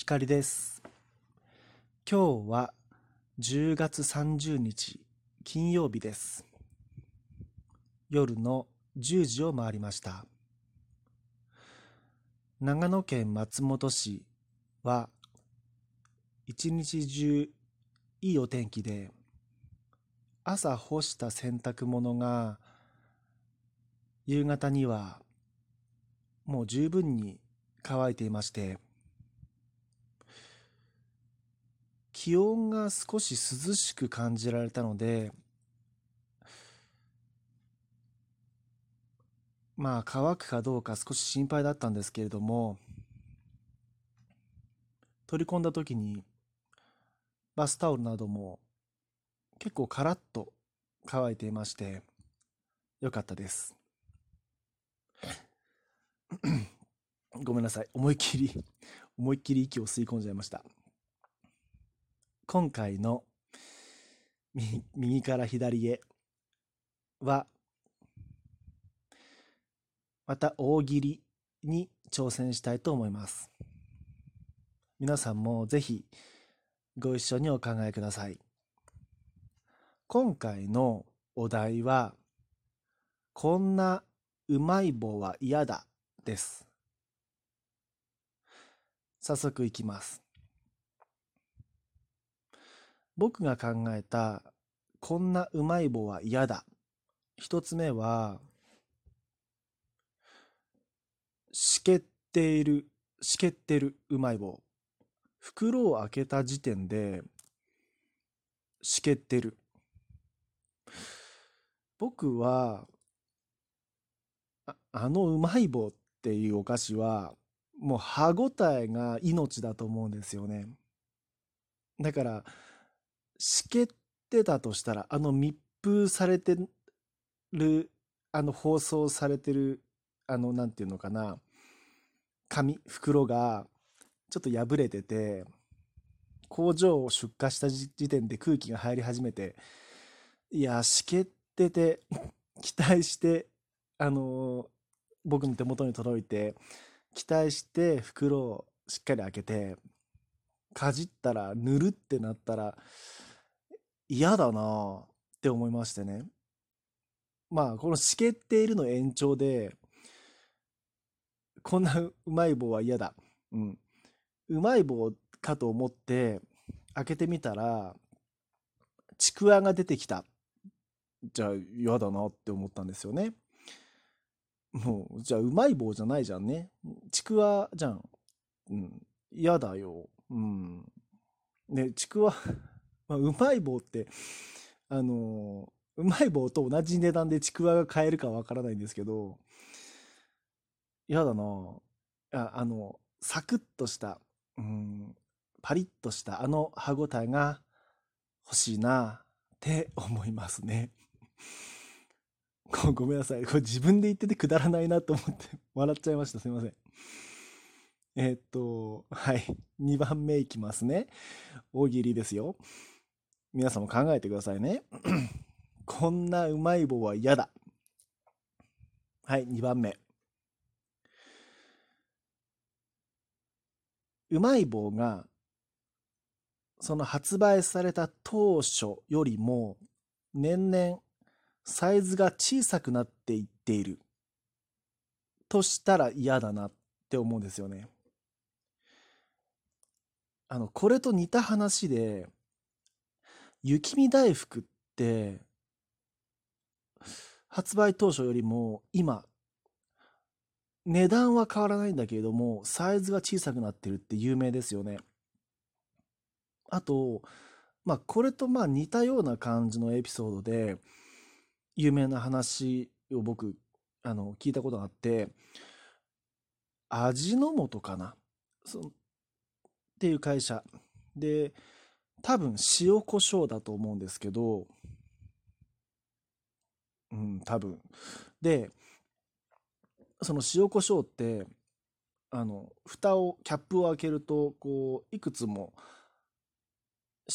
光です。今日は10月30日金曜日です。夜の10時を回りました。長野県松本市は一日中いいお天気で朝干した洗濯物が夕方にはもう十分に乾いていまして気温が少し涼しく感じられたのでまあ乾くかどうか少し心配だったんですけれども取り込んだ時にバスタオルなども結構カラッと乾いていましてよかったです。ごめんなさい。思いっきり思いっきり息を吸い込んじゃいました。今回の右から左へはまた大喜利に挑戦したいと思います。皆さんもぜひご一緒にお考えください。今回のお題はこんなうまい棒は嫌だです。早速いきます。僕が考えたこんなうまい棒は嫌だ。一つ目はしけっているしけってるうまい棒。袋を開けた時点でしけってる。僕はああのうまい棒っていうお菓子はもう歯ごたえが命だと思うんですよね。だからしけってたとしたらあの密封されてるあの包装されてるあのなんていうのかな紙袋がちょっと破れてて工場を出荷した時点で空気が入り始めていやしけってて 期待してあの僕の手元に届いて期待して袋をしっかり開けてかじったらぬるってなったら嫌だなって思いましてね。まあこのしけっているの延長でこんなうまい棒は嫌だ。うん。うまい棒かと思って開けてみたらちくわが出てきた。じゃあ嫌だなって思ったんですよね。もうじゃあうまい棒じゃないじゃんね。ちくわじゃん。うん。嫌だよ。うん。ねちくわまあ、うまい棒ってあのうまい棒と同じ値段でちくわが買えるかわからないんですけど嫌だな。ああのサクッとしたうんパリッとしたあの歯ごたえが欲しいなって思いますね。ごごめんなさい。これ自分で言っててくだらないなと思って笑っちゃいました。すいません。えーっとはい。2番目いきますね。大喜利ですよ。皆さんも考えてくださいね。こんなうまい棒は嫌だ。はい2番目。うまい棒がその発売された当初よりも年々サイズが小さくなっていっている。としたら嫌だなって思うんですよね。あのこれと似た話で雪見大福って発売当初よりも今値段は変わらないんだけれどもサイズが小さくなってるって有名ですよね。あとまあこれとまあ似たような感じのエピソードで有名な話を僕あの聞いたことがあって味の素かな？そっていう会社で多分塩コショウだと思うんですけど。うん多分。でその塩コショウってあの蓋をキャップを開けるとこういくつも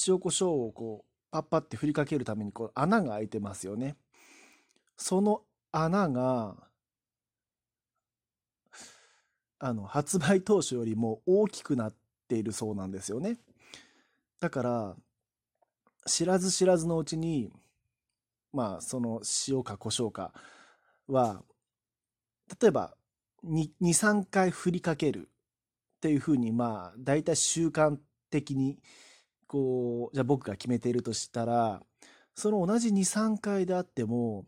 塩コショウをこうパッパって振りかけるためにこう穴が開いてますよね。その穴があの発売当初よりも大きくなっているそうなんですよね。だから知らず知らずのうちにまあその塩か胡椒かは例えば23回振りかけるっていうふうにまあ大体習慣的にこうじゃあ僕が決めているとしたらその同じ23回であっても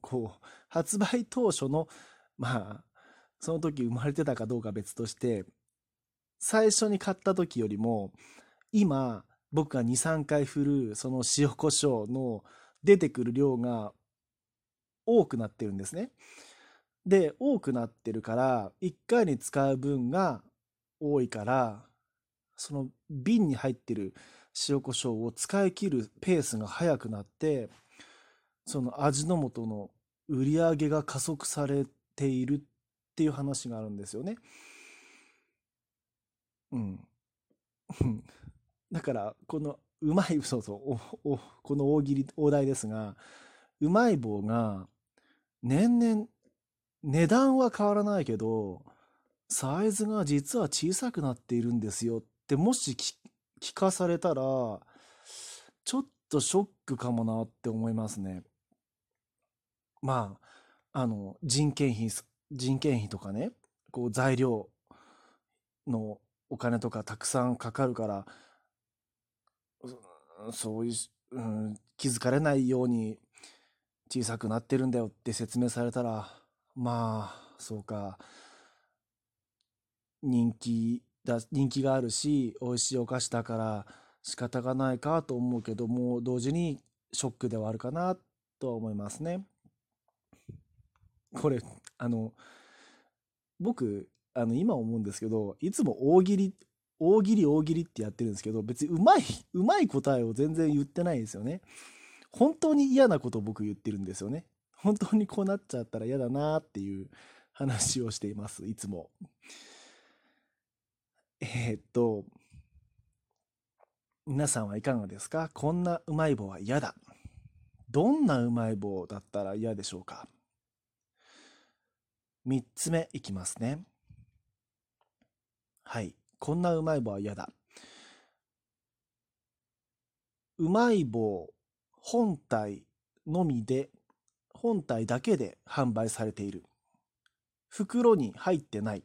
こう発売当初のまあその時生まれてたかどうか別として最初に買った時よりも今僕が23回振るその塩コショウの出てくる量が多くなってるんですね。で多くなってるから1回に使う分が多いからその瓶に入ってる塩コショウを使い切るペースが速くなってその味の素の売り上げが加速されているっていう話があるんですよね。うん。だからこのうまいそうそうこの大喜利大台ですがうまい棒が年々値段は変わらないけどサイズが実は小さくなっているんですよってもし聞かされたらちょっとショックかもなって思いますね。まああの人件費人件費とかねこう材料のお金とかたくさんかかるからそういう、うん、気づかれないように小さくなってるんだよって説明されたらまあそうか人気だ人気があるし美味しいお菓子だから仕方がないかと思うけども同時にショックではあるかなとは思いますね。これあの僕あの今思うんですけどいつも大喜利大喜利大喜利ってやってるんですけど別にうまいうまい答えを全然言ってないですよね。本当に嫌なことを僕言ってるんですよね。本当にこうなっちゃったら嫌だなっていう話をしています、いつも。えー、っと、皆さんはいかがですか？こんなうまい棒は嫌だ。どんなうまい棒だったら嫌でしょうか？3つ目いきますね。はい。こんなうまい棒は嫌だ。うまい棒本体のみで本体だけで販売されている。袋に入ってない。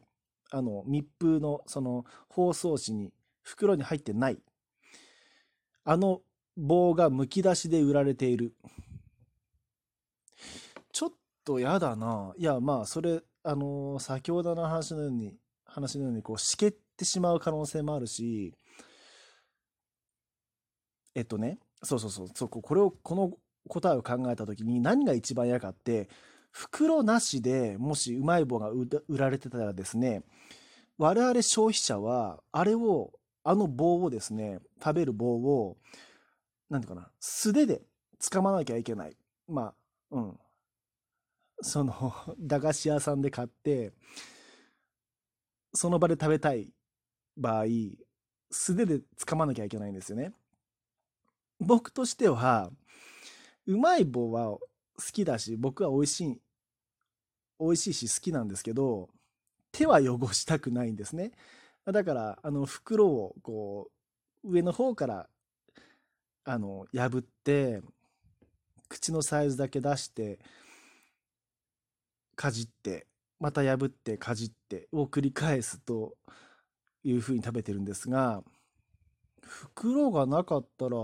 あの密封のその包装紙に袋に入ってない。あの棒がむき出しで売られている。ちょっとやだな。いやまあそれあの先ほどの話のように話のようにこうしけってしまう可能性もあるしえっとねそうそうそうそうこれをこの答えを考えた時に何が一番嫌かって袋なしでもしうまい棒が売られてたらですね我々消費者はあれをあの棒をですね食べる棒を何て言うかな素手で掴まなきゃいけない。まあうん。その駄菓子屋さんで買ってその場で食べたい場合素手で掴まなきゃいけないんですよね。僕としてはうまい棒は好きだし僕は美味しい美味しいし好きなんですけど手は汚したくないんですね。だからあの袋をこう上の方からあの破って口のサイズだけ出してかじってまた破ってかじってを繰り返すというふうに食べてるんですが袋がなかったら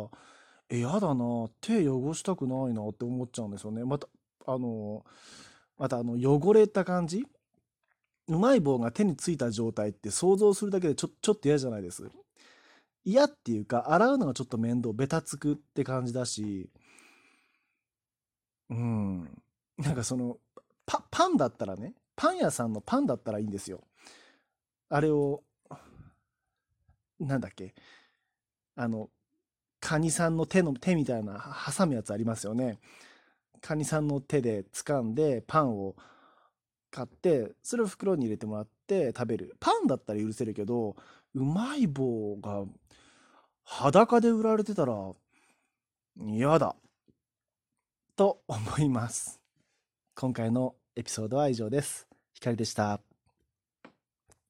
え、やだな、手汚したくないなって思っちゃうんですよね。また、あの、またあの、汚れた感じ？うまい棒が手についた状態って想像するだけでちょちょっと嫌じゃないです？嫌っていうか、洗うのがちょっと面倒、ベタつくって感じだし、うん。なんかその、パ、パンだったらね、パン屋さんのパンだったらいいんですよ。あれを、なんだっけ、あの、カニさんの手の手みたいな挟むやつありますよね。カニさんの手で掴んでパンを買ってそれを袋に入れてもらって食べるパンだったら許せるけどうまい棒が裸で売られてたら嫌だと思います今回のエピソードは以上です。ひかりでした。